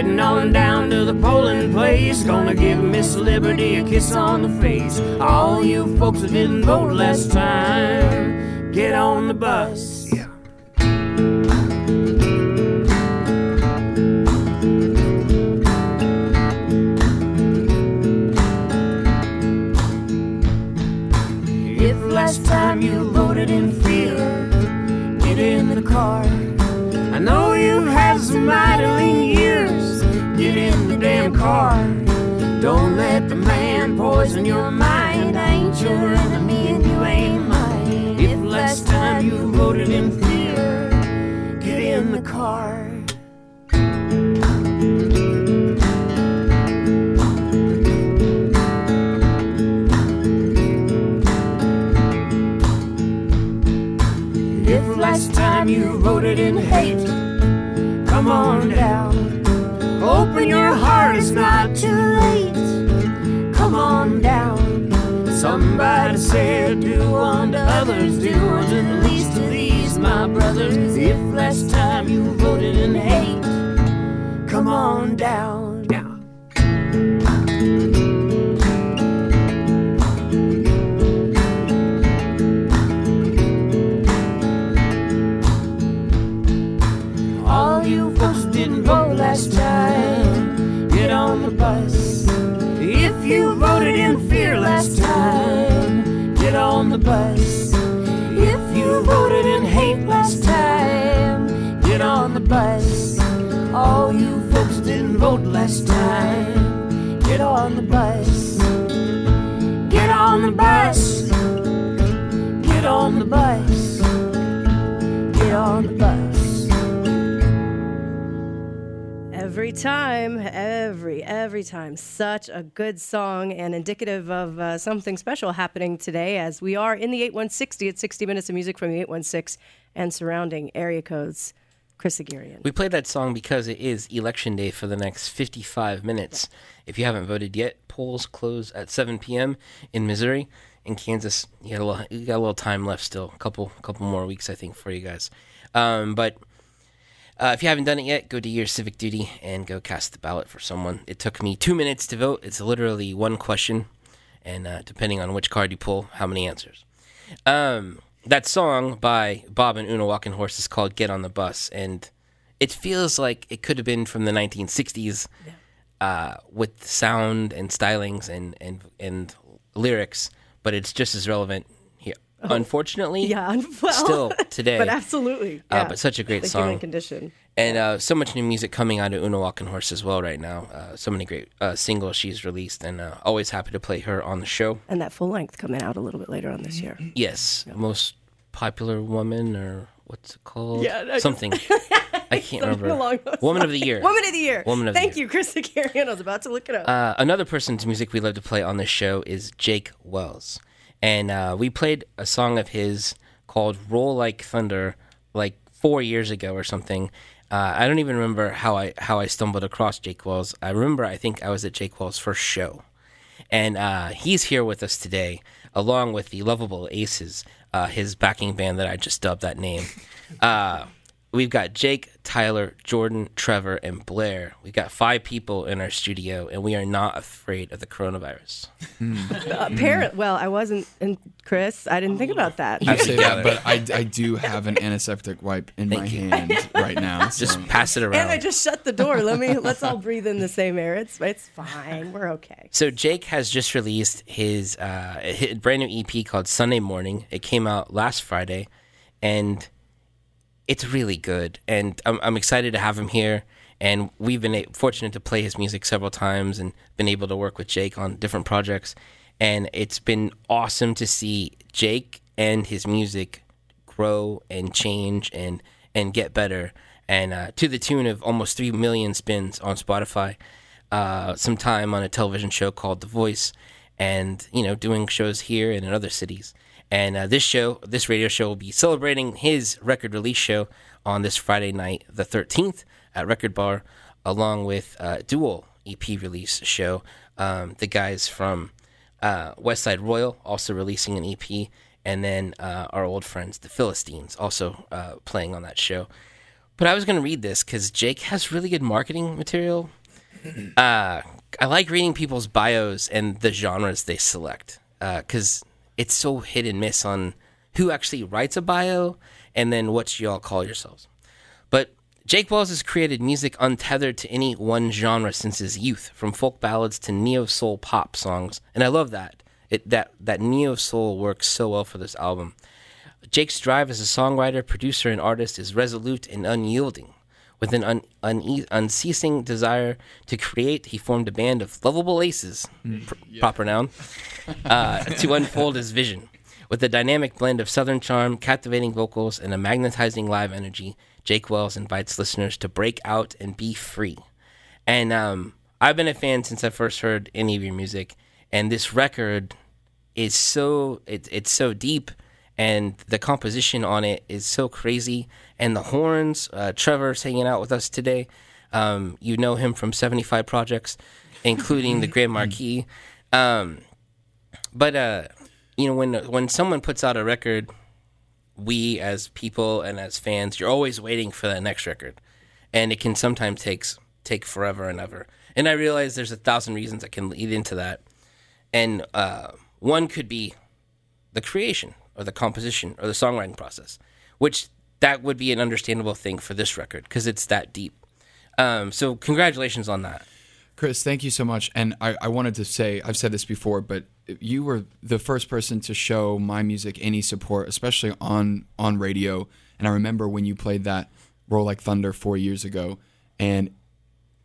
heading on down to the polling place. Gonna give Miss Liberty a kiss on the face. All you folks that didn't vote last time. Get on the bus. Your enemy and you ain't mine. If last time you voted in fear, get in the car. If last time you voted in hate, come on down. Open your heart, it's not too late. Somebody said, Do unto others, do unto the least of these, my brothers. If last time you voted in hate, come on down. All you folks didn't vote last time. Time. Get on the bus. Get on the bus. Get on the bus. Get on the bus. Every time, every, every time. Such a good song and indicative of uh, something special happening today as we are in the 8160 at 60 Minutes of Music from the 816 and surrounding area codes. Chris Haghirian. We played that song because it is election day for the next 55 minutes. If you haven't voted yet, polls close at 7 p.m. in Missouri. In Kansas, you got a little, you got a little time left still. A couple, couple more weeks, I think, for you guys. Um, but uh, if you haven't done it yet, go do your civic duty and go cast the ballot for someone. It took me two minutes to vote. It's literally one question, and uh, depending on which card you pull, how many answers. Um, that song by Bob and Una Walkenhorst is called "Get on the Bus," and it feels like it could have been from the 1960s uh, with sound and stylings and and and lyrics, but it's just as relevant here. Unfortunately, Yeah, well, still today. but absolutely. Uh, but such a great the song. human condition. And uh, so much new music coming out of Una Walkenhorst as well right now. Uh, so many great uh, singles she's released, and uh, always happy to play her on the show. And that full length coming out a little bit later on this year. Yes, most popular woman, or what's it called? Yeah, something. I can't remember. along those Woman of the year. Woman of the Year. Woman of the Year. Thank you, Chris Haghirian. I was about to look it up. Uh, another person's music we love to play on this show is Jake Wells. And uh, we played a song of his called Roll Like Thunder like four years ago or something. Uh, I don't even remember how I how I stumbled across Jake Wells. I remember I think I was at Jake Wells' first show. And uh, he's here with us today, along with the Lovable Aces, uh, his backing band that I just dubbed that name. We've got Jake, Tyler, Jordan, Trevor, and Blair. We've got five people in our studio, and we are not afraid of the coronavirus. Apparently, Well, I wasn't. And Chris, I didn't think about that. You say that, but I, I do have an antiseptic wipe in my you. hand right now. Just pass it around. And I just shut the door. Let me. Let's all breathe in the same air. It's it's fine. We're okay. So Jake has just released his, uh, his brand new EP called Sunday Morning. It came out last Friday, and it's really good. And I'm, I'm excited to have him here. And we've been fortunate to play his music several times and been able to work with Jake on different projects. And it's been awesome to see Jake and his music grow and change and and get better. And uh, to the tune of almost three million spins on Spotify uh, some time on a television show called The Voice, and you know, doing shows here and in other cities. And uh, this show, this radio show, will be celebrating his record release show on this Friday night, the 13th, at Record Bar, along with uh, dual EP release show. Um, the guys from uh, West Side Royal also releasing an EP, and then uh, our old friends, the Philistines, also uh, playing on that show. But I was going to read this because Jake has really good marketing material. Uh, I like reading people's bios and the genres they select because it's so hit and miss on who actually writes a bio and then what you all call yourselves. But Jake Wells has created music untethered to any one genre since his youth, from folk ballads to neo soul pop songs, and I love that. It, that that neo soul works so well for this album. Jake's drive as a songwriter, producer, and artist is resolute and unyielding. With an un, un, unceasing desire to create, he formed a band of lovable aces, pr- proper noun, uh, to unfold his vision. With a dynamic blend of southern charm, captivating vocals, and a magnetizing live energy, Jake Wells invites listeners to break out and be free. And um, I've been a fan since I first heard any of your music, and this record is so it, it's so deep and the composition on it is so crazy. And the horns uh, trevor's hanging out with us today. Um, you know him from 75 projects including the grand marquis. Um, but uh, you know when when someone puts out a record we as people and as fans you're always waiting for that next record. And it can sometimes takes take forever and ever. And i realize there's a thousand reasons that can lead into that. And uh, one could be the creation or the composition or the songwriting process, which that would be an understandable thing for this record because it's that deep. Um, so congratulations on that. Chris, thank you so much. And I, I wanted to say, I've said this before, but you were the first person to show my music any support, especially on on radio. And I remember when you played that "Roll Like Thunder" four years ago, and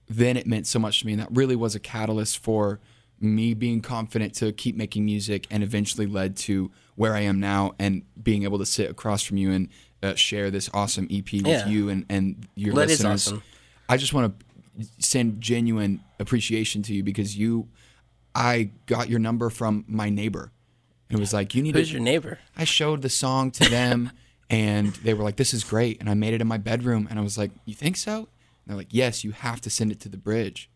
then it meant so much to me, and that really was a catalyst for me being confident to keep making music, and eventually led to where I am now, and being able to sit across from you and uh, share this awesome EP with Yeah. you and and your That listeners. awesome. I just want to send genuine appreciation to you because you, I got your number from my neighbor. It was like you need Who's to. your neighbor? I showed the song to them, and they were like, "This is great," and I made it in my bedroom, and I was like, "You think so?" And they're like, "Yes, you have to send it to the bridge."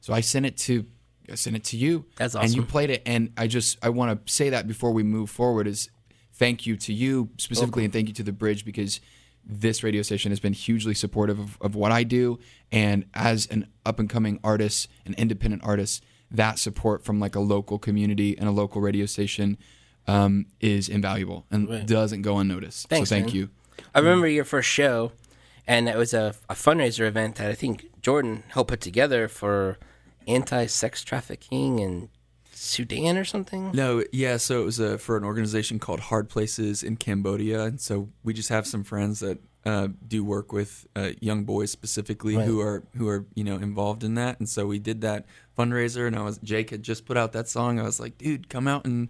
So I sent it to, I sent it to you. That's And you played it, and I just I want to say that before we move forward is thank you to you specifically, and thank you to the bridge because this radio station has been hugely supportive of, of what I do, and as an up and coming artist, an independent artist, that support from like a local community and a local radio station um, is invaluable and Right. doesn't go unnoticed. Thanks, so thank man. you. I remember your first show, and it was a, a fundraiser event that I think Jordan helped put together for anti-sex trafficking in Sudan or something. No, yeah. So it was uh, for an organization called Hard Places in Cambodia, and so we just have some friends that uh, do work with uh, young boys specifically who are who are you know involved in that, and so we did that fundraiser. And I was Jake had just put out that song. I was like, dude, come out and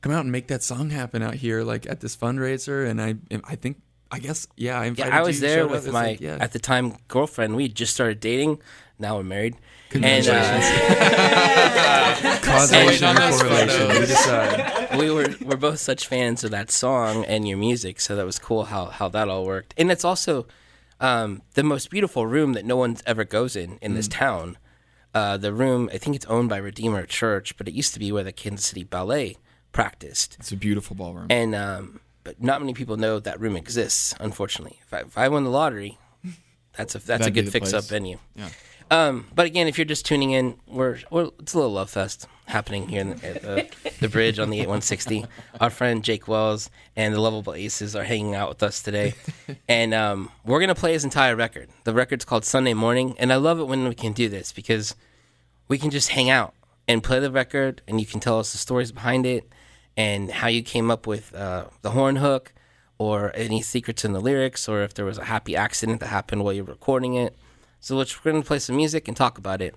come out and make that song happen out here, like at this fundraiser. And I I think I guess yeah, I Yeah, I was you, there with my like, yeah. at the time girlfriend. We just started dating. Now we're married. And uh, Causation Wait on or correlation. photo. We decide. we were we're both such fans of that song and your music, so that was cool how how that all worked. And it's also um, the most beautiful room that no one ever goes in in this town. Uh, the room, I think it's owned by Redeemer Church, but it used to be where the Kansas City Ballet practiced. It's a beautiful ballroom. And um, but not many people know that room exists. Unfortunately, if I, if I won the lottery, that's a that's a That'd be good fix up venue. Yeah. Um, but again, if you're just tuning in, we're, we're it's a little love fest happening here in the, at the, the bridge on the 8160. Our friend Jake Wells and the Lovable Aces are hanging out with us today, and um, we're gonna play his entire record. The record's called Sunday Morning, and I love it when we can do this because we can just hang out and play the record, and you can tell us the stories behind it and how you came up with uh, the horn hook, or any secrets in the lyrics, or if there was a happy accident that happened while you were recording it. So we're going to play some music and talk about it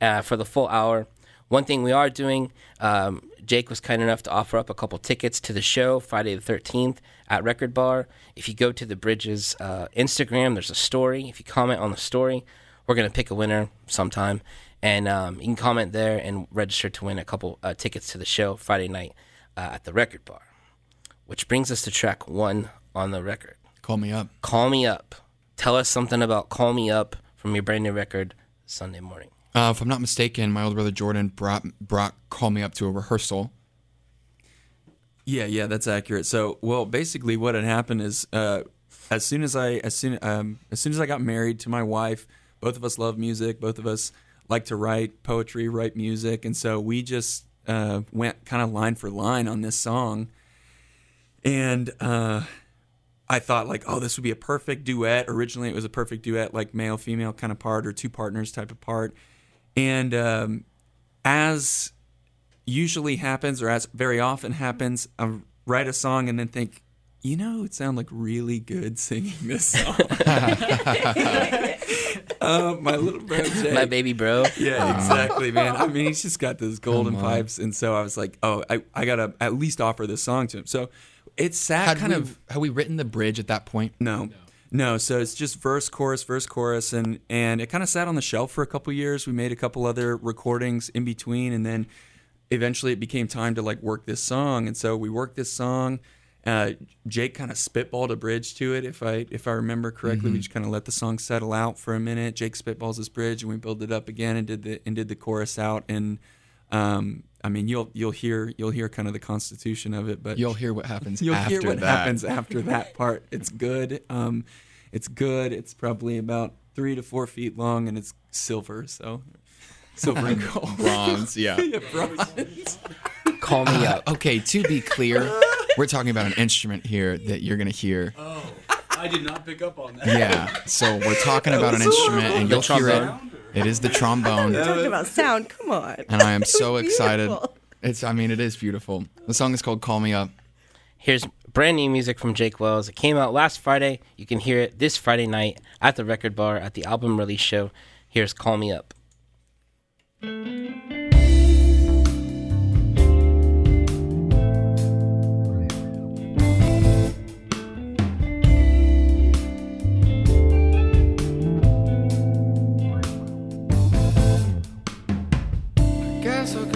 uh, for the full hour. One thing we are doing, um, Jake was kind enough to offer up a couple tickets to the show Friday the 13th at Record Bar. If you go to the Bridges uh, Instagram, there's a story. If you comment on the story, we're going to pick a winner sometime. And um, you can comment there and register to win a couple uh, tickets to the show Friday night uh, at the Record Bar. Which brings us to track one on the record. Call me up. Call Me Up. Tell us something about Call Me Up from your brand new record, Sunday Morning. Uh, if I'm not mistaken, my older brother Jordan brought brought Call Me Up to a rehearsal. Yeah, yeah, that's accurate. So, well, basically, what had happened is, uh, as soon as I, as soon, um, as soon as I got married to my wife, both of us love music. Both of us like to write poetry, write music, and so we just uh, went kind of line for line on this song. And uh, I thought like, oh, this would be a perfect duet. Originally, it was a perfect duet, like male female kind of part or two partners type of part. And um, as usually happens, or as very often happens, I write a song and then think, you know, it would sound like really good singing this song. uh, my little bro, Jay, My baby bro. yeah, exactly, man. I mean, he's just got those golden pipes, and so I was like, oh, I, I gotta at least offer this song to him. So it's sat Had kind we, of had we written the bridge at that point? no. No, so it's just verse, chorus, verse, chorus, and and it kind of sat on the shelf for a couple years. We made a couple other recordings in between, and then eventually it became time to like work this song. And so we worked this song. Uh, Jake kind of spitballed a bridge to it, if I if I remember correctly. We just kind of let the song settle out for a minute. Jake spitballs this bridge, and we built it up again and did the and did the chorus out. And um, I mean, you'll you'll hear you'll hear kind of the constitution of it, but You'll hear what happens You'll after hear what that. happens after that part. It's good. Um, it's good. It's probably about three to four feet long, and it's silver. So silver and gold. Bronze, yeah. yeah, bronze. Call me up. Okay, to be clear, we're talking about an instrument here that you're gonna hear. Oh, I did not pick up on that. Yeah. So we're talking about an instrument, and The you'll hear it. Trombone? It is the trombone, we Talking about sound, come on. and I am so excited. Beautiful. It's. I mean, it is beautiful. The song is called "Call Me Up." Here's brand new music from Jake Wells. It came out last Friday. You can hear it this Friday night at the record bar at the album release show. Here's Call Me Up. Guess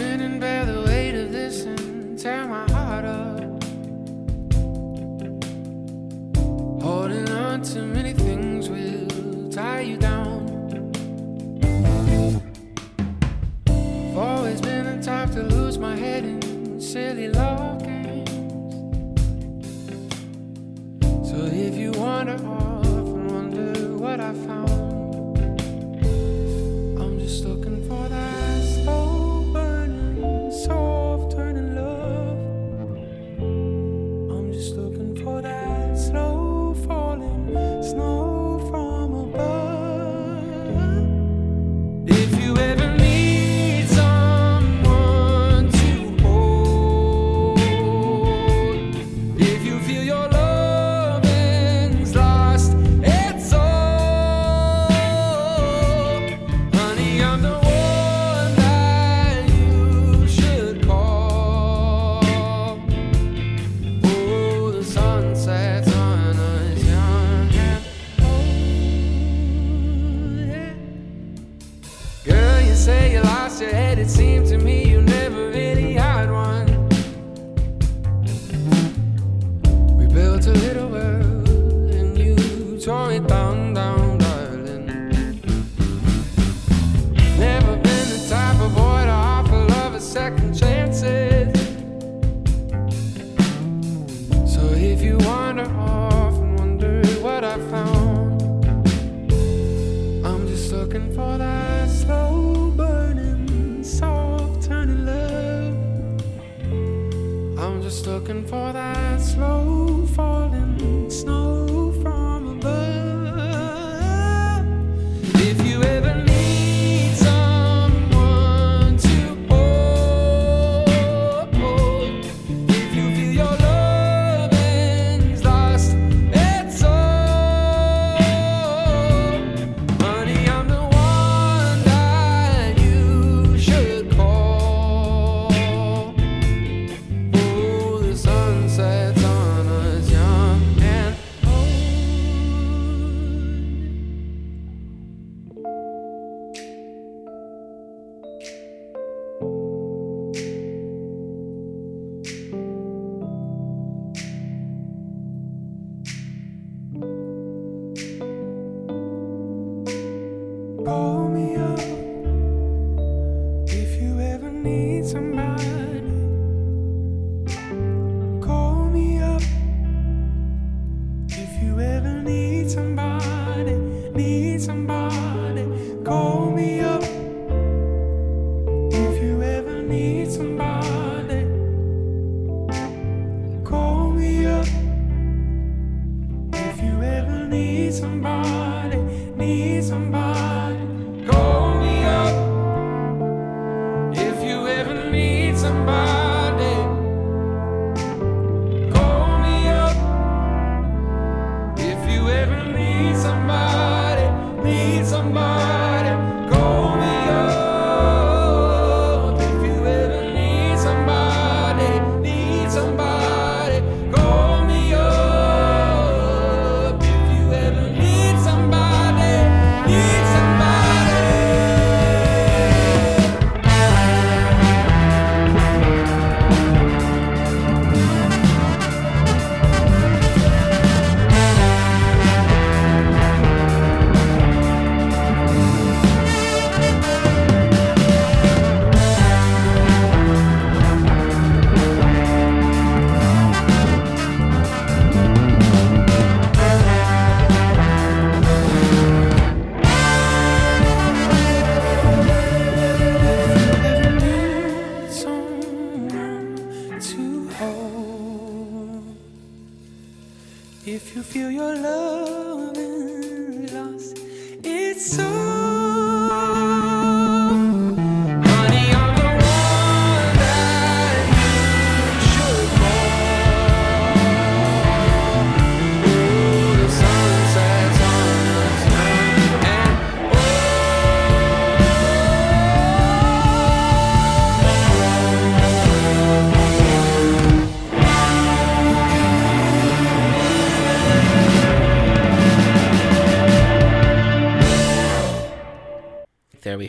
I'm just looking for that slow falling snow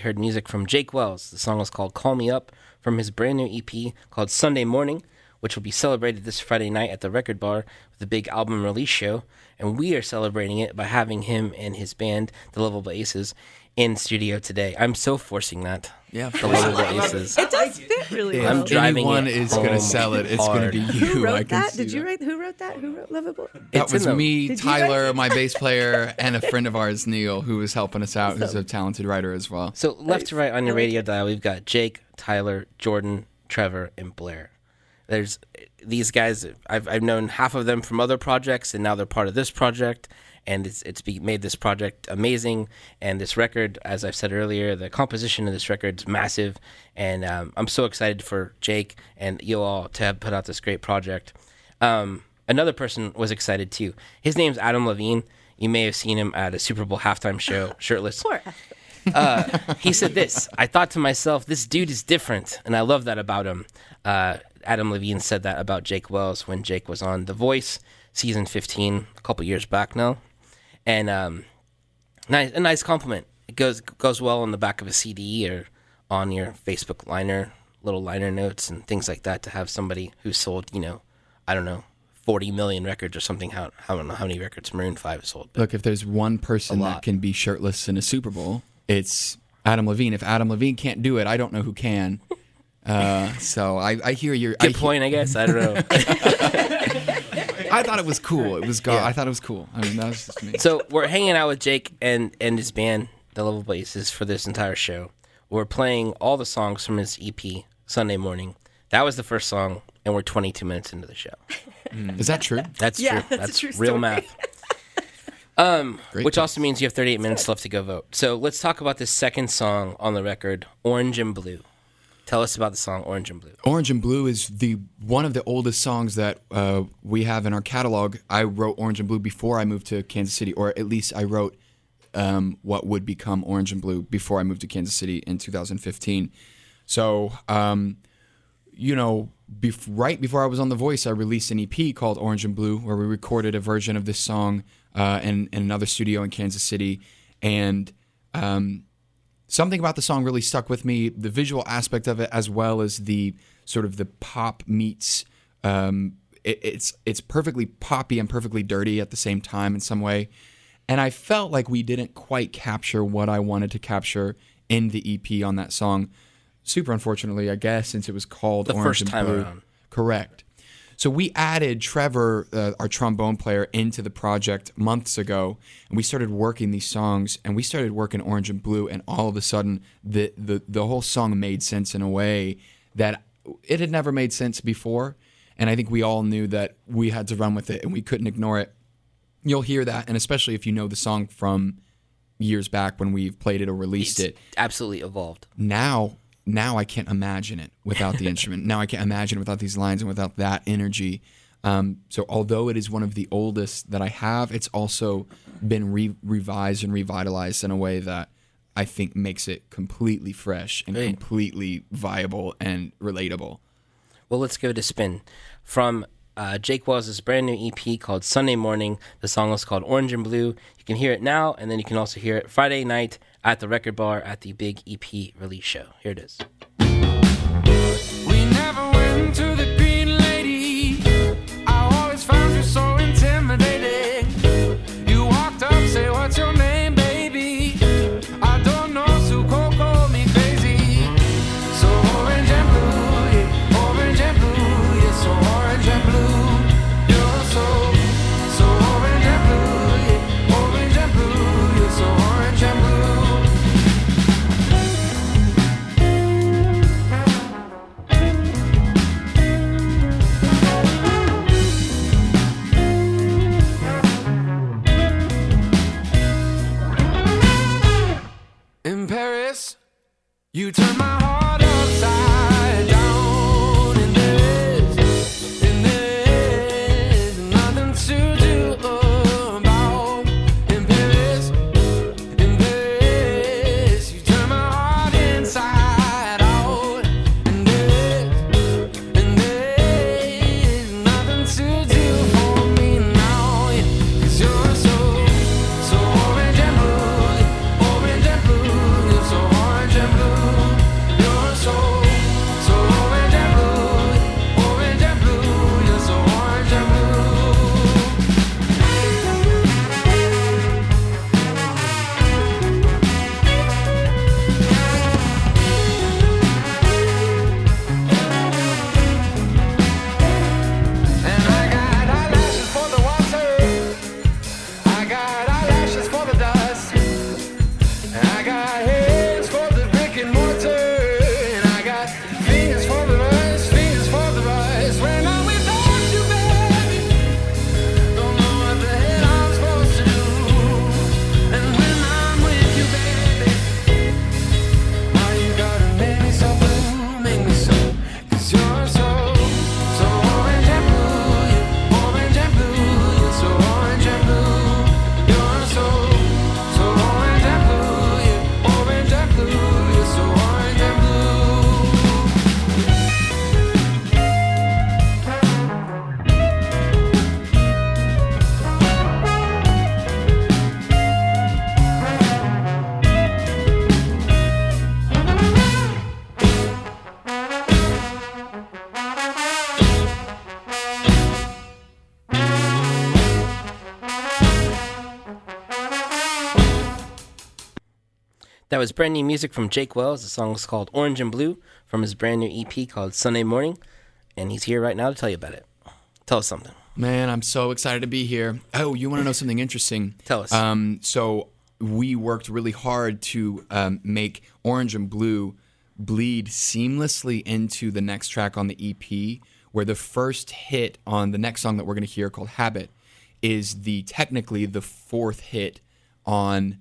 heard music from Jake Wells. The song was called Call Me Up from his brand new EP called Sunday Morning, which will be celebrated this Friday night at the Record Bar with a big album release show. And we are celebrating it by having him and his band, the Lovable Aces, in studio today. I'm so forcing that. Yeah, The Lovable Aces. It does fit really well. I'm driving anyone it is going to sell it, it's going hard. to be Who you. I wrote can that? see Did you that. write? Who wrote that? Who wrote Lovable? That It's in was the- me, Did you write- Tyler, my bass player, and a friend of ours, Neil, who was helping us out, who's a talented writer as well. So left to right on your radio dial, we've got Jake, Tyler, Jordan, Trevor, and Blair. There's these guys. I've I've known half of them from other projects, and now they're part of this project. And it's it's be, made this project amazing. And this record, as I've said earlier, the composition of this record is massive. And um, I'm so excited for Jake and you all to have put out this great project. Um, another person was excited too. His name's Adam Levine. You may have seen him at a Super Bowl halftime show, shirtless Poor. he said this I thought to myself, this dude is different, and I love that about him. Uh, Adam Levine said that about Jake Wells when Jake was on The Voice, season 15, a couple years back now. And um, nice, a nice compliment. It goes goes well on the back of a CD or on your Facebook liner, little liner notes and things like that to have somebody who sold, you know, I don't know, 40 million records or something. How, I don't know how many records Maroon 5 sold. But Look, if there's one person that can be shirtless in a Super Bowl, it's Adam Levine. If Adam Levine can't do it, I don't know who can. Uh, so I, I hear your I, good point, I guess. I don't know. I thought it was cool. It was. Go- I thought it was cool. I mean, that was just me. So we're hanging out with Jake and and his band, The Lovable Aces, for this entire show. We're playing all the songs from his EP, Sunday Morning. That was the first song, and we're 22 minutes into the show. Is that true? That's Yeah, true. that's a true real story. math. Um, Great which times. also means you have 38 minutes left to go vote. So let's talk about the second song on the record, Orange and Blue. Tell us about the song Orange and Blue. Orange and Blue is the one of the oldest songs that uh, we have in our catalog. I wrote Orange and Blue before I moved to Kansas City, or at least I wrote um, what would become Orange and Blue before I moved to Kansas City in 2015. So, um, you know, bef- right before I was on The Voice, I released an EP called Orange and Blue, where we recorded a version of this song uh, in, in another studio in Kansas City. And um, something about the song really stuck with me the visual aspect of it as well as the sort of the pop meets um, it, it's it's perfectly poppy and perfectly dirty at the same time in some way. And i felt like we didn't quite capture what i wanted to capture in the ep on that song. Super unfortunately i guess since it was called The orange first and time blue. around. correct so we added Trevor, uh, our trombone player, into the project months ago, and we started working these songs, and we started working Orange and Blue, and all of a sudden, the the the whole song made sense in a way that it had never made sense before, and I think we all knew that we had to run with it, and we couldn't ignore it. you'll hear that, and especially if you know the song from years back when we've played it or released It's it. absolutely evolved. Now, now I can't imagine it without the instrument. Now I can't imagine it without these lines and without that energy. Um, so although it is one of the oldest that I have, it's also been re- revised and revitalized in a way that I think makes it completely fresh and Right. completely viable and relatable. Well, let's give it a spin. From uh, Jake Wells' brand new EP called Sunday Morning. The song is called Orange and Blue. You can hear it now, and then you can also hear it Friday night at the record bar at the big EP release show. Here it is. That was brand new music from Jake Wells. The song is called Orange and Blue from his brand new EP called Sunday Morning. And he's here right now to tell you about it. Tell us something. Man, I'm so excited to be here. Oh, you want to know something interesting? Tell us. Um, so we worked really hard to um, make Orange and Blue bleed seamlessly into the next track on the EP, where the first hit on the next song that we're going to hear called Habit is the technically the fourth hit on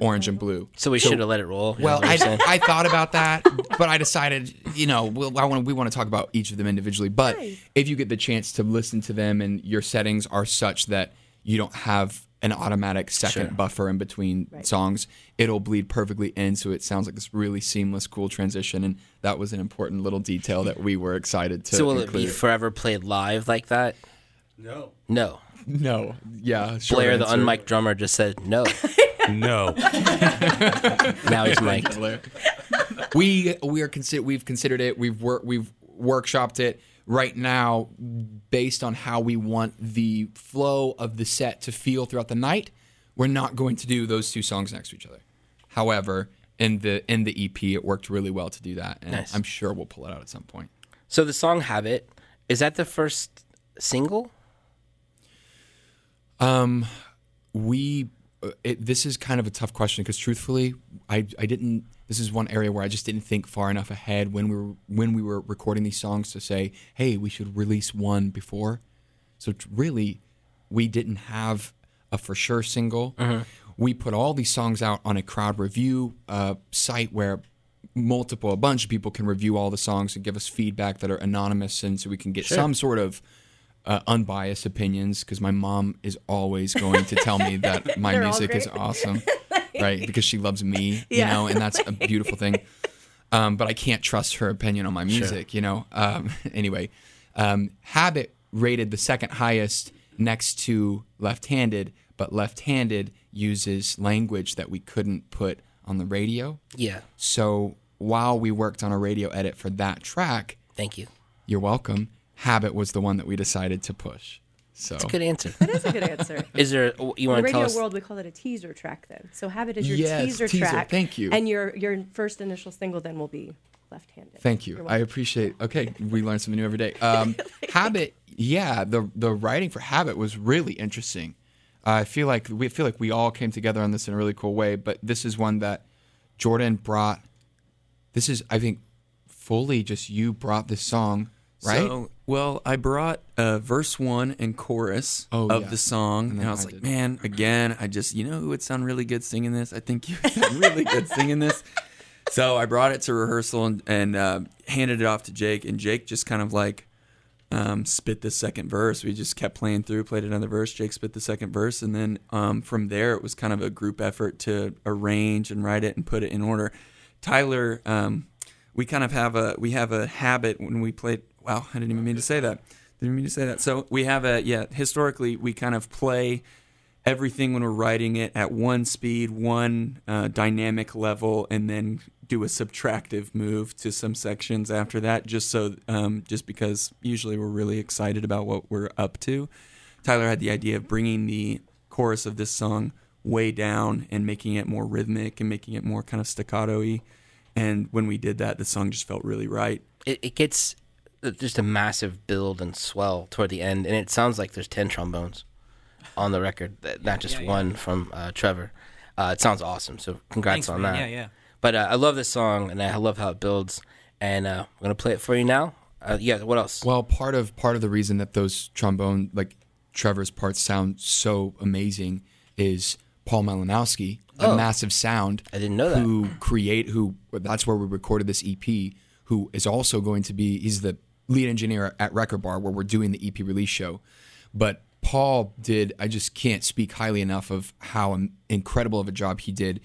Orange and Blue. So we should have let it roll. Well, I. I thought about that, but I decided, you know, we'll, I want we want to talk about each of them individually. But if you get the chance to listen to them and your settings are such that you don't have an automatic second Sure. buffer in between songs, it'll bleed perfectly in. So it sounds like this really seamless, cool transition. And that was an important little detail that we were excited to so will it be forever played live like that? No. No. no, yeah, short Blair, the answer. unmiked drummer, just said no. No. now he's mic'd. we we are consider we've considered it. We've worked we've workshopped it right now based on how we want the flow of the set to feel throughout the night. We're not going to do those two songs next to each other. However, in the in the EP, it worked really well to do that, and Nice. I'm sure we'll pull it out at some point. So the song Habit, is that the first single? Um, we it, this is kind of a tough question because truthfully I, I didn't this is one area where I just didn't think far enough ahead when we were when we were recording these songs to say hey we should release one before so really we didn't have a for sure single. Mm-hmm. We put all these songs out on a crowd review uh, site where multiple, a bunch of people can review all the songs and give us feedback that are anonymous, and so we can get some sort of uh, unbiased opinions. Because my mom is always going to tell me that my music is great. awesome, right? Because she loves me, you know, and that's a beautiful thing. Um, but I can't trust her opinion on my music, you know. Um, anyway, um, Habit rated the second highest next to Left Handed, but Left Handed uses language that we couldn't put on the radio. Yeah. So while we worked on a radio edit for that track, Thank you. you're welcome. Habit was the one that we decided to push. So It's a good answer. That is a good answer. Is there? You In want the to tell radio world, we call it a teaser track. Then, so "Habit" is your Yes, teaser, teaser. track. Thank you. And your your first initial single then will be "Left-Handed." Thank you. I appreciate. Okay, we learn something new every day. Um, habit, yeah. The the writing for Habit was really interesting. I feel like we feel like we all came together on this in a really cool way. But this is one that Jordan brought. This is, I think, fully just you brought this song, right? So, well, I brought uh, verse one and chorus Oh, of yeah. the song, and, then I was I like, did. man, again, I just, you know who would sound really good singing this? I think you would sound really good singing this. So I brought it to rehearsal and, and uh, handed it off to Jake, and Jake just kind of like um, spit the second verse. We just kept playing through, played another verse. Jake spit the second verse, and then um, from there it was kind of a group effort to arrange and write it and put it in order. Tyler, um, we kind of have a we have a habit when we play. Wow, I didn't even mean to say that. Didn't mean to say that. So we have a yeah. Historically, we kind of play everything when we're writing it at one speed, one uh, dynamic level, and then do a subtractive move to some sections after that. Just so, um, just because usually we're really excited about what we're up to. Tyler had the idea of bringing the chorus of this song way down and making it more rhythmic and making it more kind of staccato-y. And when we did that, the song just felt really right. It, it gets just a massive build and swell toward the end, and it sounds like there's ten trombones on the record, not just one from uh, Trevor. Uh, it sounds awesome. So congrats Thanks, on man. that. Yeah, yeah. But uh, I love this song, and I love how it builds. And uh, I'm gonna play it for you now. Uh, yeah. What else? Well, part of part of the reason that those trombone like Trevor's parts sound so amazing is Paul Malinowski, a Oh. massive sound. I didn't know that. Who create who? That's where we recorded this EP. Who is also going to be? He's the lead engineer at Record Bar where we're doing the EP release show. But Paul did. I just can't speak highly enough of how incredible of a job he did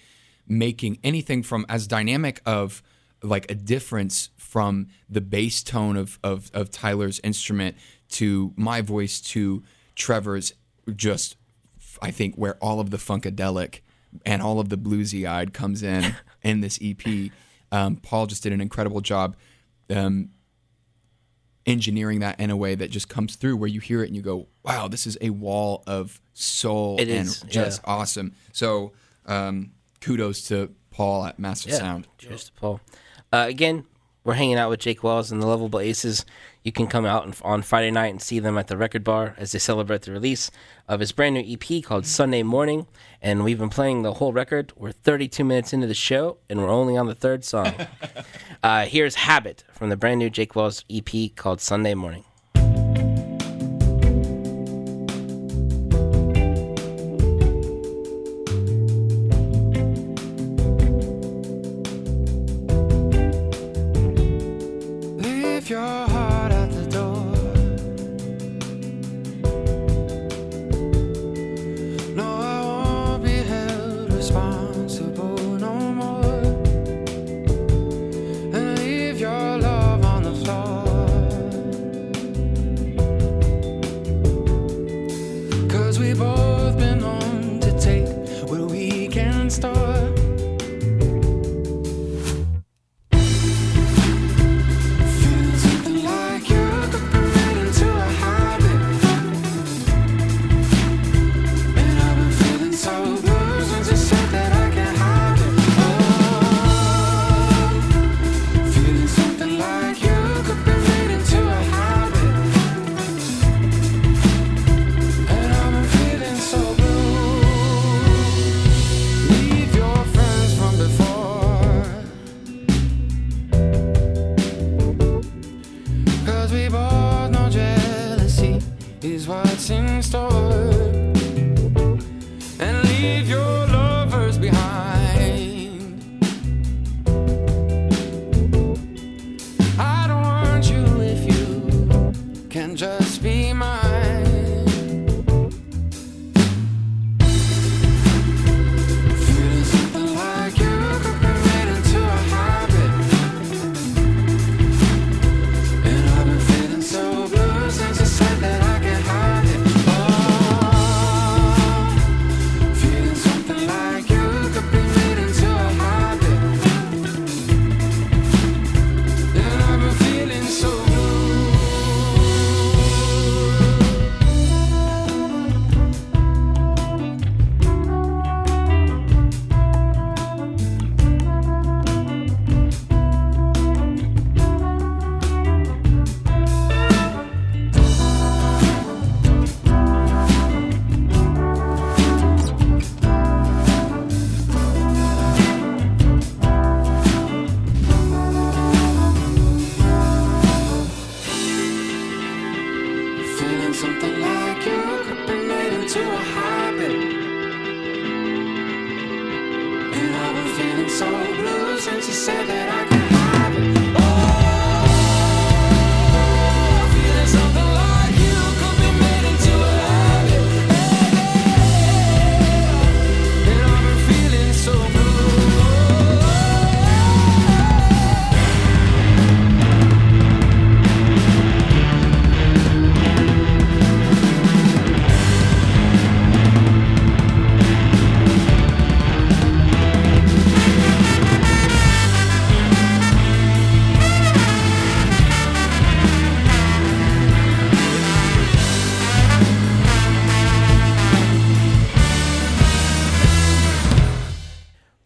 making anything from as dynamic of like a difference from the bass tone of, of, of Tyler's instrument to my voice to Trevor's just I think where all of the funkadelic and all of the bluesy eyed comes in in this EP. Um, Paul just did an incredible job um, engineering that in a way that just comes through where you hear it and you go, wow, this is a wall of soul It and is, just yeah. awesome. So um, kudos to Paul at Massive Yeah. Sound. Cheers to Paul. Uh, again, we're hanging out with Jake Wells and the Lovable Aces. You can come out on Friday night and see them at the record bar as they celebrate the release of his brand new EP called Sunday Morning. And we've been playing the whole record. We're 32 minutes into the show, and we're only on the third song. uh, here's Habit from the brand new Jake Wells EP called Sunday Morning.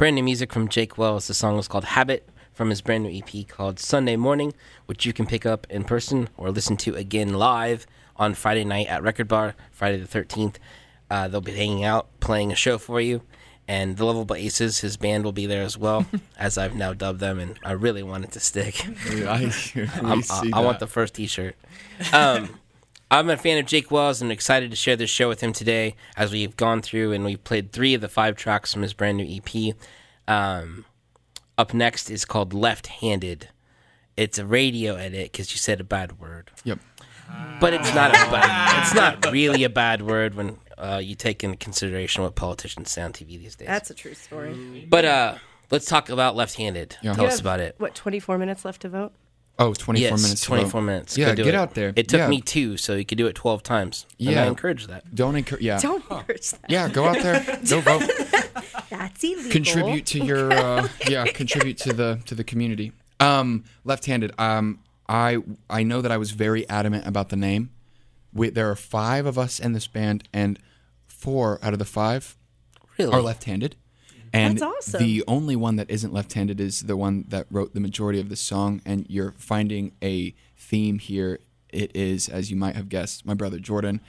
Brand new music from Jake Wells. The song is called Habit from his brand new EP called Sunday Morning, which you can pick up in person or listen to again live on Friday night at Record Bar, Friday the 13th. Uh, they'll be hanging out, playing a show for you. And the Lovable Aces, his band, will be there as well, as I've now dubbed them, and I really want it to stick. I, I'm, I, I want the first T-shirt. Um, I'm a fan of Jake Wells and excited to share this show with him today as we've gone through and we've played three of the five tracks from his brand new EP. Um, up next is called Left Handed. It's a radio edit because you said a bad word, Yep. but it's not a bad, it's not really a bad word when uh, you take into consideration what politicians say on TV these days. That's a true story. but uh, let's talk about Left Handed. Yeah. Tell You us have, about it. What, 24 minutes left to vote? Oh, 24 yes, minutes. 24 vote. minutes. Yeah, do get it. out there. It took Yeah. me two, so you could do it 12 times. And Yeah. I encourage that. Don't encourage. Yeah. Don't encourage that. Yeah, go out there. Go vote. That's illegal. contribute to your uh, yeah contribute to the to the community um left-handed um i i know that i was very adamant about the name we, there are five of us in this band and four out of the five Really? are left-handed and That's awesome. the only one that isn't left-handed is the one that wrote the majority of the song. And you're finding a theme here. It is as you might have guessed my brother jordan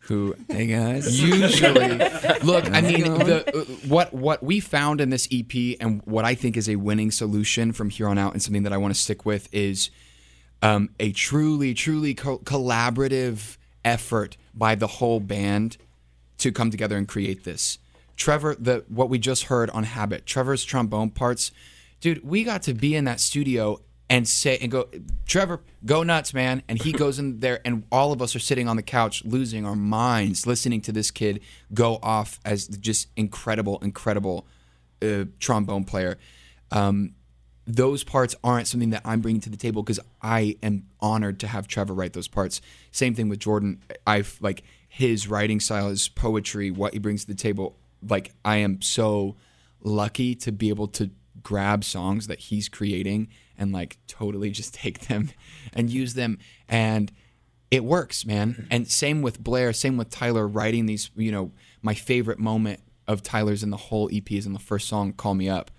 who Hey guys. usually. Look i mean the, uh, what what we found in this ep and what i think is a winning solution from here on out and something that i want to stick with is um, a truly truly co- collaborative effort by the whole band to come together and create this trevor the what we just heard on habit trevor's trombone parts dude we got to be in that studio and say and go trevor go nuts man and he goes in there and all of us are sitting on the couch losing our minds listening to this kid go off as just incredible incredible uh, trombone player um, those parts aren't something that I'm bringing to the table because I am honored to have Trevor write those parts. Same thing with Jordan. I've like his writing style, his poetry, what he brings to the table. Like I am so lucky to be able to grab songs that he's creating and like totally just take them and use them and it works, man. And same with Blair, same with Tyler writing these, you know, my favorite moment of Tyler's in the whole EP is in the first song, Call Me Up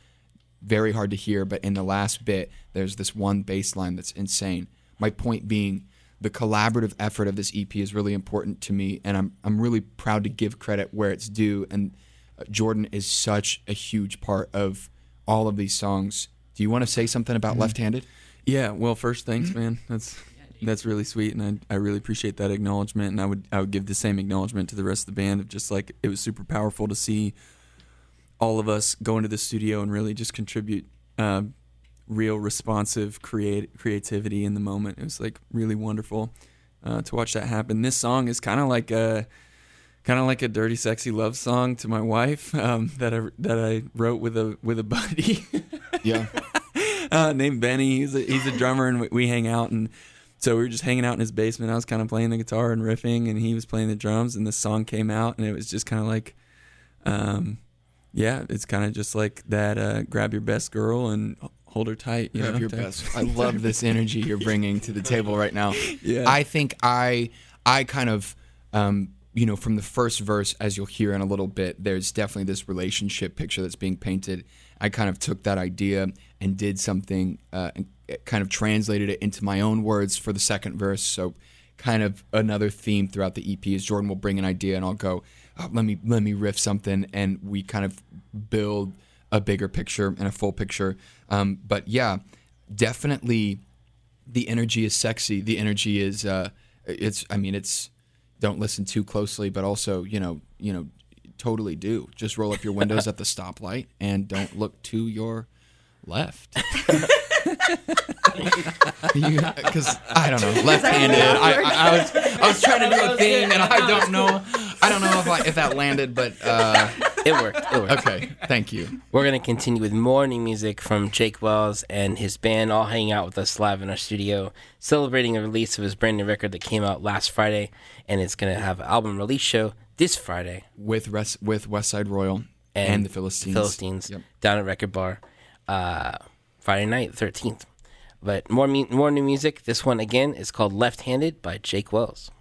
very hard to hear, but in the last bit, there's this one bass line that's insane. My point being, the collaborative effort of this EP is really important to me, and I'm I'm really proud to give credit where it's due. And Jordan is such a huge part of all of these songs. Do you want to say something about Left-Handed? Yeah, well, first, thanks, man. That's that's really sweet, and I, I really appreciate that acknowledgement. And I would I would give the same acknowledgement to the rest of the band of just like it was super powerful to see all of us go into the studio and really just contribute um, real responsive create creativity in the moment. It was like really wonderful uh, to watch that happen. This song is kind of like a kind of like a dirty, sexy love song to my wife um, that I that I wrote with a with a buddy Yeah. uh, named Benny. He's a, he's a drummer, and we, we hang out. And so we were just hanging out in his basement. I was kind of playing the guitar and riffing, and he was playing the drums. And the song came out, and it was just kind of like, um, yeah, it's kind of just like that. Uh, grab your best girl and hold her tight. You Grab know, your type- best. I love this energy you're bringing to the table right now. Yeah. I think I I kind of um, you know from the first verse, as you'll hear in a little bit, there's definitely this relationship picture that's being painted. I kind of took that idea and did something, uh, and kind of translated it into my own words for the second verse. So, kind of another theme throughout the EP is Jordan will bring an idea and I'll go, oh, let me let me riff something, and we kind of build a bigger picture and a full picture. Um, but yeah, definitely the energy is sexy. The energy is uh, it's I mean it's don't listen too closely, but also you know you know totally do. Just roll up your windows at the stoplight and don't look to your left. Because I don't know, left-handed. I, I, I was I was trying to do a thing, and I don't know. I don't know if I, if that landed, but uh, It worked. It worked. okay. Thank you. We're going to continue with more new music from Jake Wells and his band, all hanging out with us live in our studio, celebrating the release of his brand new record that came out last Friday. And it's going to have an album release show this Friday With with West Side Royal and, the Philistines. Philistines Yep. down at Record Bar uh, Friday night, 13th. But more, mu- more new music. This one, again, is called Left Handed by Jake Wells.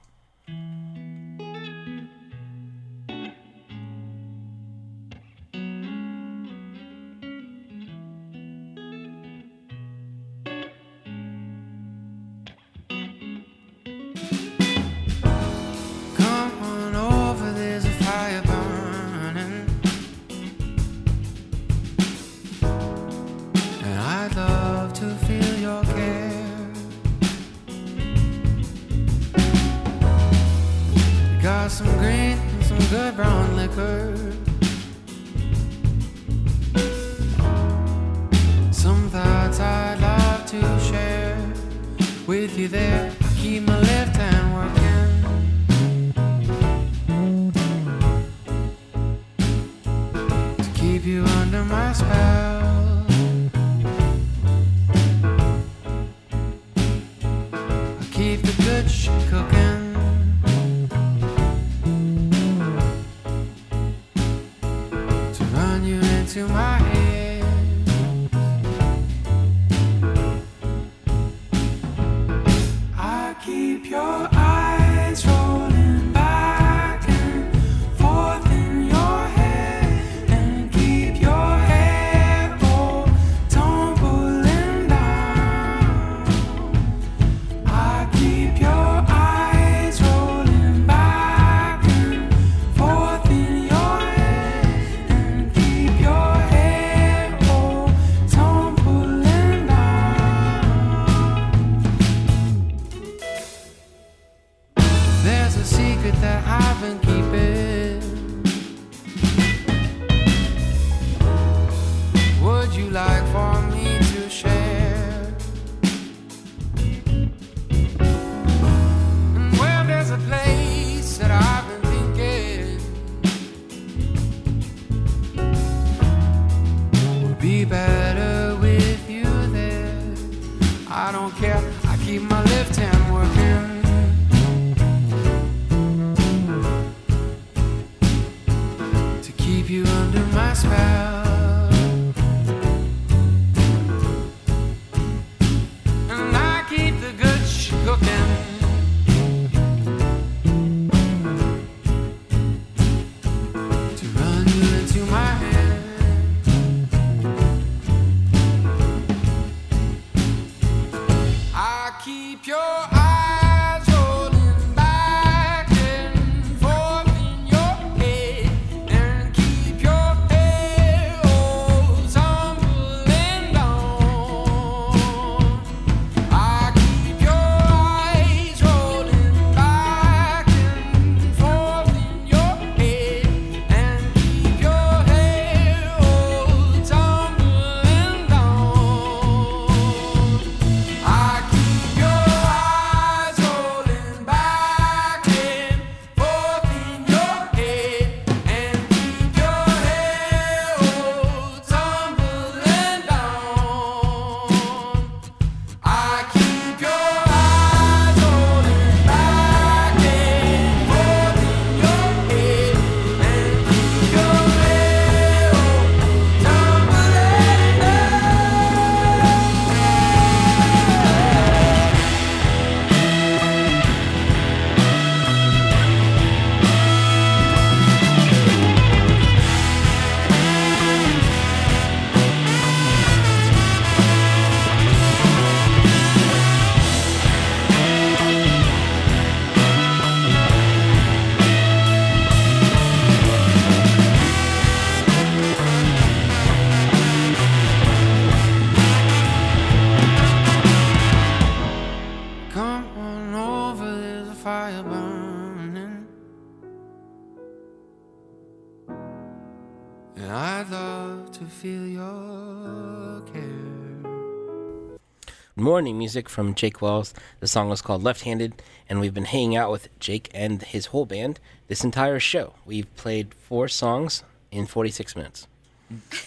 Morning music from Jake Wells. The song was called Left Handed, and we've been hanging out with Jake and his whole band this entire show. We've played four songs in 46 minutes.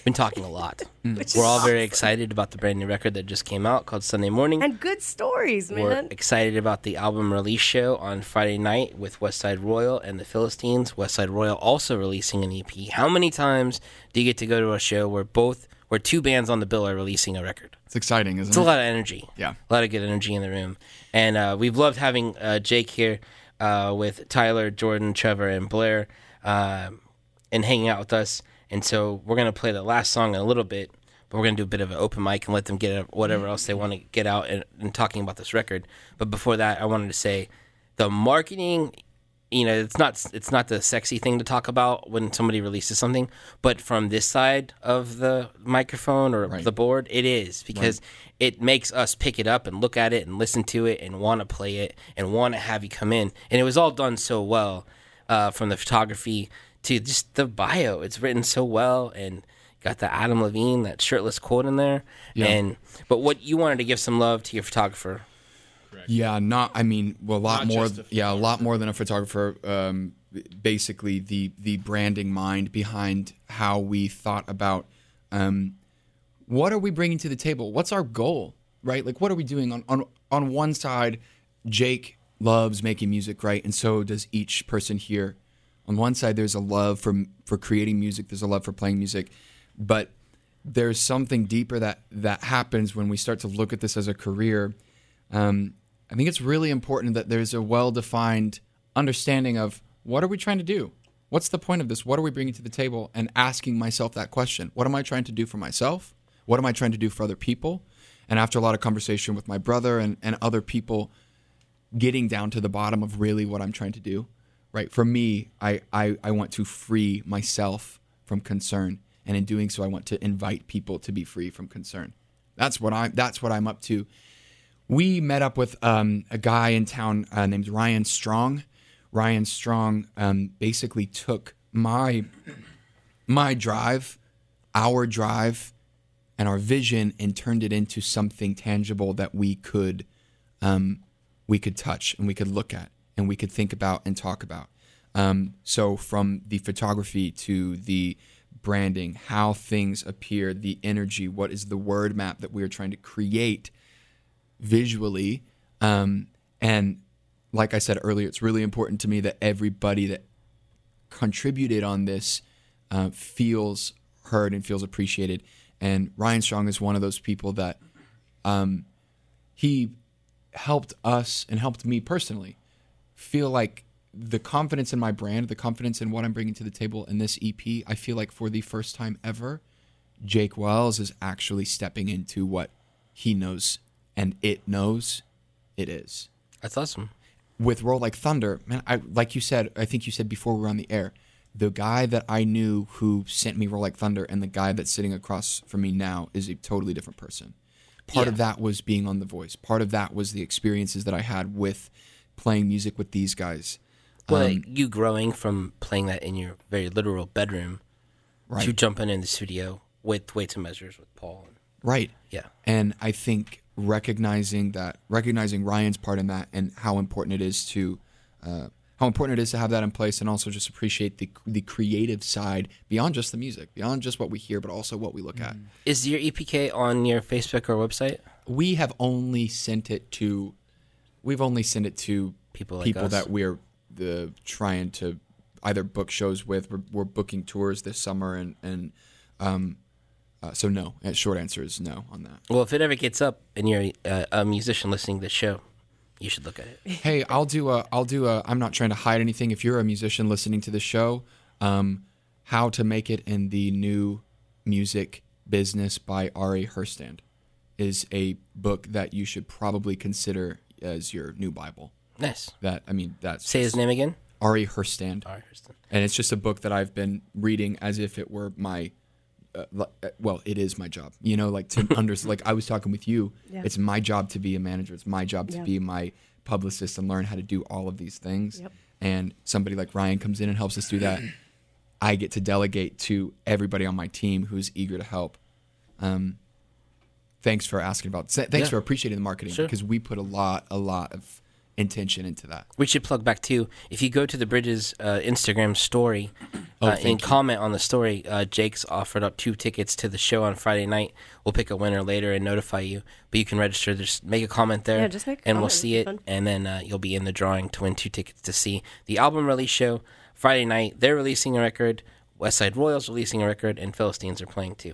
Been talking a lot. Mm. Which We're is all very awesome. excited about the brand new record that just came out called Sunday Morning. And good stories, We're man. excited about the album release show on Friday night with West Side Royal and the Philistines. West Side Royal also releasing an EP. How many times do you get to go to a show where both where two bands on the bill are releasing a record? It's exciting, isn't it? It's a lot of energy. Yeah. A lot of good energy in the room. And uh, we've loved having uh, Jake here uh, with Tyler, Jordan, Trevor, and Blair um and hanging out with us. And so we're going to play the last song in a little bit, but we're going to do a bit of an open mic and let them get whatever else they want to get out and, and talking about this record. But before that, I wanted to say the marketing you know it's not it's not the sexy thing to talk about when somebody releases something but from this side of the microphone or Right. the board it is because it makes us pick it up and look at it and listen to it and want to play it and want to have you come in. And it was all done so well uh, from the photography to just the bio. It's written so well and got the adam levine that shirtless quote in there. Yeah. and but what you wanted to give some love to your photographer Yeah, not. I mean, well, a lot Not more. a Yeah, a lot more than a photographer. Um, basically, the the branding mind behind how we thought about um, what are we bringing to the table? What's our goal, right? Like, what are we doing on on on one side? Jake loves making music, right, and so does each person here. On one side, there's a love for for creating music. There's a love for playing music, but there's something deeper that that happens when we start to look at this as a career. Um, I think it's really important that there's a well-defined understanding of what are we trying to do? What's the point of this? What are we bringing to the table? And asking myself that question: What am I trying to do for myself? What am I trying to do for other people? And after a lot of conversation with my brother and, and other people, getting down to the bottom of really what I'm trying to do, right? For me, I, I, I want to free myself from concern. And in doing so, I want to invite people to be free from concern. That's what I'm that's what I'm up to. We met up with um, a guy in town uh, named Ryan Strong. Ryan Strong um, basically took my my drive, our drive, and our vision and turned it into something tangible that we could um, we could touch and we could look at and we could think about and talk about. Um, so from the photography to the branding, how things appear, the energy, what is the word map that we are trying to create visually. Um, and like I said earlier, it's really important to me that everybody that contributed on this uh, feels heard and feels appreciated. And Ryan Strong is one of those people that um, he helped us and helped me personally feel like the confidence in my brand, the confidence in what I'm bringing to the table in this EP. I feel like for the first time ever, Jake Wells is actually stepping into what he knows and it knows it is that's awesome with Roll Like Thunder, man, I like you said, I think you said before we were on the air, the guy that I knew who sent me Roll Like Thunder and the guy that's sitting across from me now is a totally different person. Part of that was being on The Voice. Part of that was the experiences that I had with playing music with these guys. Well, Um, you growing from playing that in your very literal bedroom Right. to jumping in the studio with weights and measures with Paul. Right. Yeah. And I think recognizing that, recognizing Ryan's part in that, and how important it is to, uh, how important it is to have that in place, and also just appreciate the the creative side beyond just the music, beyond just what we hear, but also what we look at. Is your EPK on your Facebook or website? We have only sent it to, we've only sent it to People like people us. that we're the trying to either book shows with. We're, we're booking tours this summer, and and um, uh, so no. Short answer is no on that. Well, if it ever gets up and you're uh, a musician listening to the show, you should look at it. hey, I'll do a, I'll do a, I'm not trying to hide anything. If you're a musician listening to the show, um, How to Make It in the New Music Business by Ari Herstand is a book that you should probably consider as your new Bible. Nice. That, I mean, that's Say his name again. Ari Herstand. Right, Kristen. And it's just a book that I've been reading as if it were my, uh, uh, well, it is my job. You know, like to understand. like I was talking with you. Yeah. It's my job to be a manager. It's my job to Yeah. be my publicist and learn how to do all of these things. Yep. And somebody like Ryan comes in and helps us do that. I get to delegate to everybody on my team who's eager to help. Um, thanks for asking about. Thanks Yeah. for appreciating the marketing Sure. because we put a lot, a lot of intention into that. We should plug back too. If you go to the Bridges uh, Instagram story Oh, uh, thank and you. comment on the story, uh, Jake's offered up two tickets to the show on Friday night. We'll pick a winner later and notify you. But you can register. Just make a comment there, Yeah, just make a and we'll see It'll it, be fun. and then uh, you'll be in the drawing to win two tickets to see the album release show Friday night. They're releasing a record. West Side Royals releasing a record, and Philistines are playing too.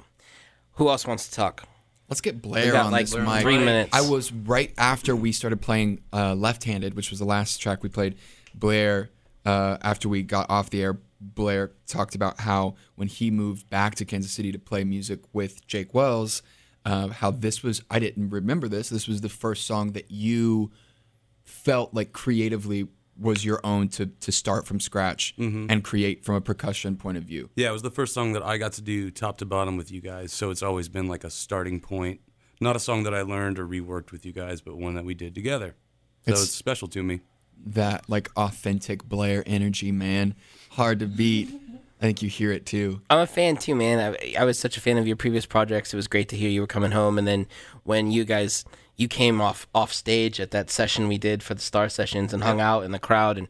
Who else wants to talk? Let's get Blair got, on like, this mic. three minutes. I was right after we started playing uh, Left-Handed, which was the last track we played. Blair, uh, after we got off the air, Blair talked about how when he moved back to Kansas City to play music with Jake Wells, uh, how this was. I didn't remember this. This was the first song that you felt like creatively was your own to to start from scratch mm-hmm. and create from a percussion point of view. Yeah, it was the first song that I got to do top to bottom with you guys, so it's always been like a starting point. Not a song that I learned or reworked with you guys, but one that we did together. So It's- it's, special to me. that like authentic Blair energy, man. Hard to beat. I think you hear it too. I'm a fan too, man. I, I was such a fan of your previous projects. It was great to hear you were coming home, and then when you guys you came off off stage at that session we did for the Star Sessions and hung out in the crowd and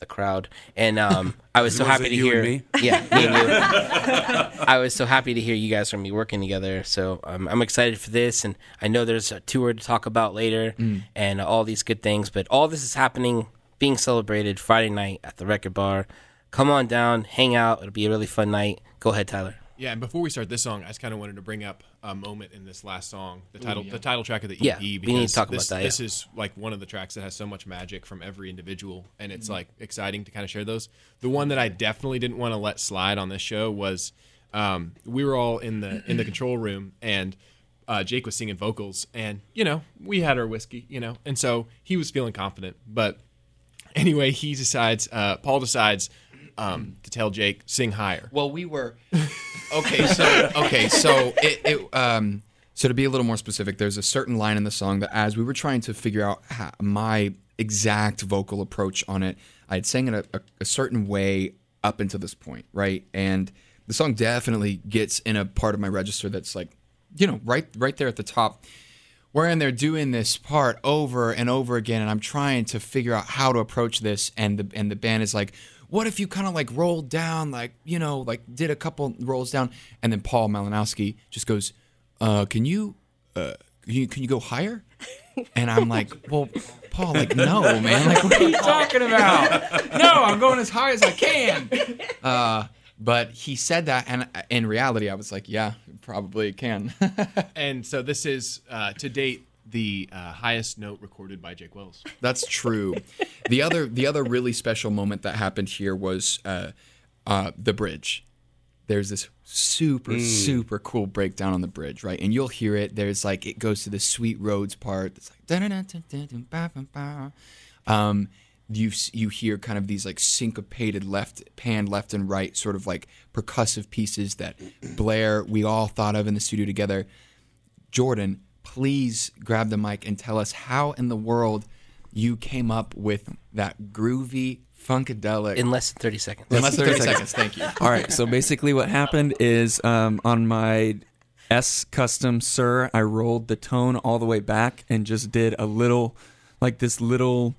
the crowd, and um, I was so Was happy it to you hear. and me? Yeah, me and you. I was so happy to hear you guys are gonna be working together. So um, I'm excited for this, and I know there's a tour to talk about later, and all these good things. But all this is happening, being celebrated Friday night at the Record Bar. Come on down, hang out. It'll be a really fun night. Go ahead, Tyler. Yeah, and before we start this song, I just kind of wanted to bring up a moment in this last song, the title, the title track of the EP. Yeah, we need to talk this, about that, This is like one of the tracks that has so much magic from every individual, and it's Mm-hmm. like exciting to kind of share those. The one that I definitely didn't want to let slide on this show was um, we were all in the in the control room, and uh, Jake was singing vocals, and you know we had our whiskey, you know, and so he was feeling confident, but anyway, he decides, uh, Paul decides um, to tell Jake sing higher. Well, we were okay. So okay, so it, it um so to be a little more specific, there's a certain line in the song that as we were trying to figure out how, my exact vocal approach on it, I had sang it a, a, a certain way up until this point, right? And the song definitely gets in a part of my register that's like, you know, right right there at the top wherein they're doing this part over and over again and i'm trying to figure out how to approach this and the and the band is like what if you kind of like rolled down like you know like did a couple rolls down and then paul malinowski just goes uh can you uh can you, can you go higher? And i'm like well paul like no man like what are you talking about? No i'm going as high as i can. Uh but he said that and in reality i was like yeah probably can. And so this is uh, to date the uh, highest note recorded by Jake Wells. That's true. the other the other really special moment that happened here was uh, uh, the bridge. There's this super super cool breakdown on the bridge, right? And you'll hear it. There's like it goes to the Sweet Roads part. It's like um, you you hear kind of these like syncopated left pan left and right sort of like percussive pieces that Blair we all thought of in the studio together. Jordan, please grab the mic and tell us how in the world you came up with that groovy funkadelic In less than 30 seconds. in less than 30 seconds. Thank you. All right. So basically, what happened is um, on my S custom Sir, I rolled the tone all the way back and just did a little, like this little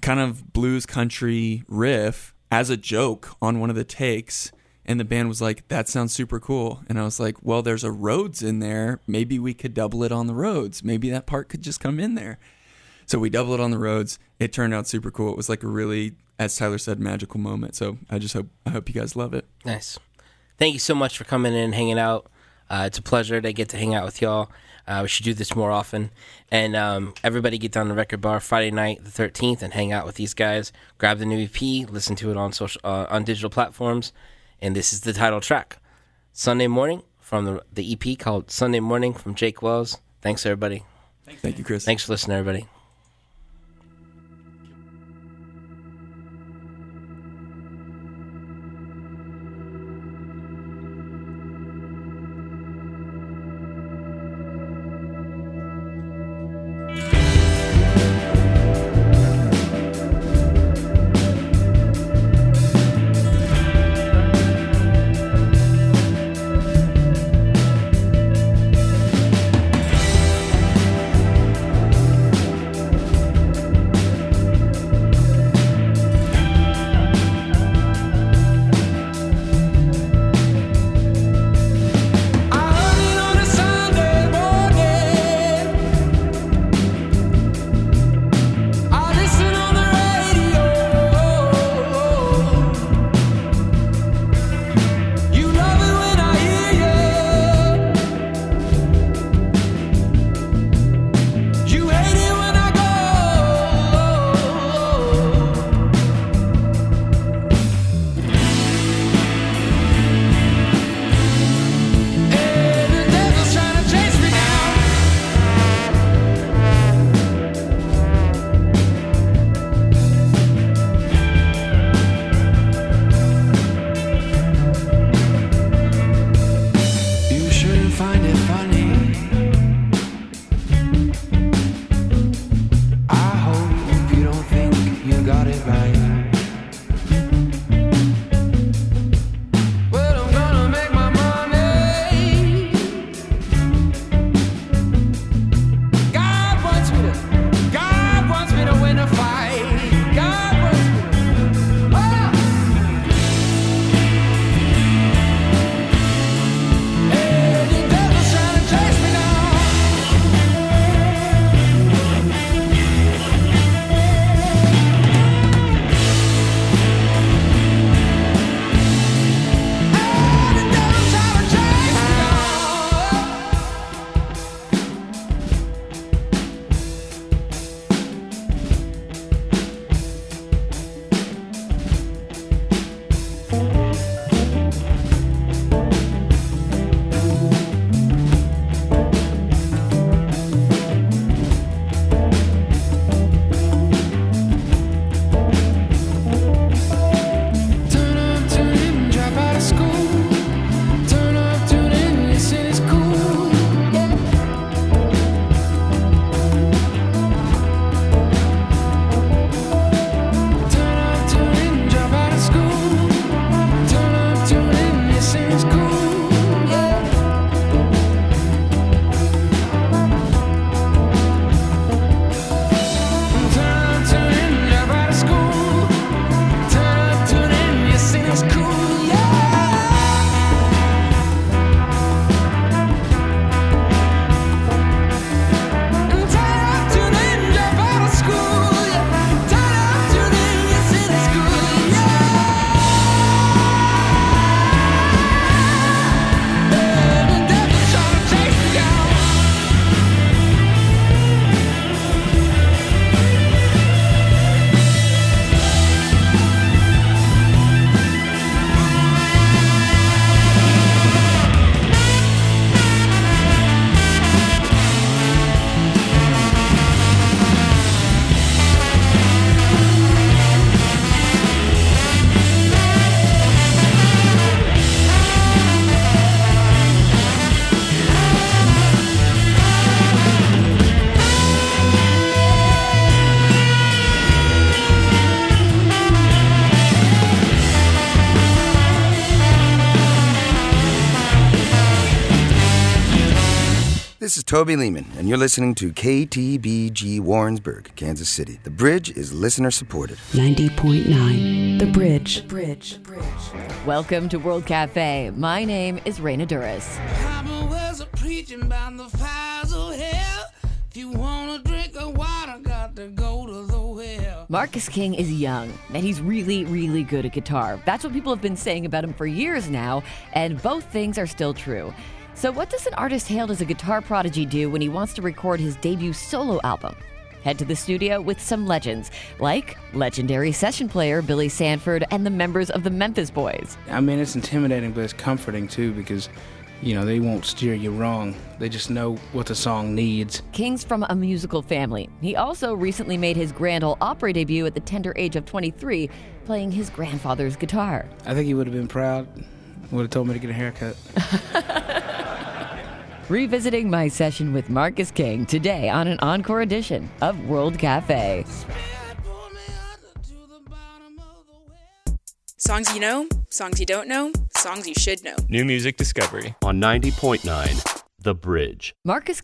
kind of blues country riff as a joke on one of the takes. And the band was like, that sounds super cool. And I was like, well, there's a Rhodes in there. Maybe we could double it on the Rhodes. Maybe that part could just come in there. So we doubled it on the Rhodes. It turned out super cool. It was like a really, as Tyler said, magical moment. So I just hope I hope you guys love it. Nice. Thank you so much for coming in and hanging out. Uh, it's a pleasure to get to hang out with y'all. Uh, we should do this more often. And um, everybody get down to Record Bar Friday night, the 13th, and hang out with these guys. Grab the new EP, listen to it on social, uh, on digital platforms. And this is the title track, Sunday Morning, from the, the EP called Sunday Morning from Jake Wells. Thanks, everybody. Thank you, Chris. Thanks for listening, everybody. Toby Lehman, and you're listening to KTBG Warrensburg, Kansas City. The bridge is listener supported. 90.9 The Bridge. The Bridge. Welcome to World Cafe. My name is Raina Douris. preaching about the fires of hell. If you want to drink of water, got to go to the well. Marcus King is young, and he's really, really good at guitar. That's what people have been saying about him for years now, and both things are still true. So, what does an artist hailed as a guitar prodigy do when he wants to record his debut solo album? Head to the studio with some legends, like legendary session player Billy Sanford and the members of the Memphis Boys. I mean, it's intimidating, but it's comforting too because, you know, they won't steer you wrong. They just know what the song needs. King's from a musical family. He also recently made his Grand Ole Opry debut at the tender age of 23, playing his grandfather's guitar. I think he would have been proud. Would have told me to get a haircut. Revisiting my session with Marcus King today on an encore edition of World Cafe. Songs you know, songs you don't know, songs you should know. New music discovery on 90.9 The Bridge. Marcus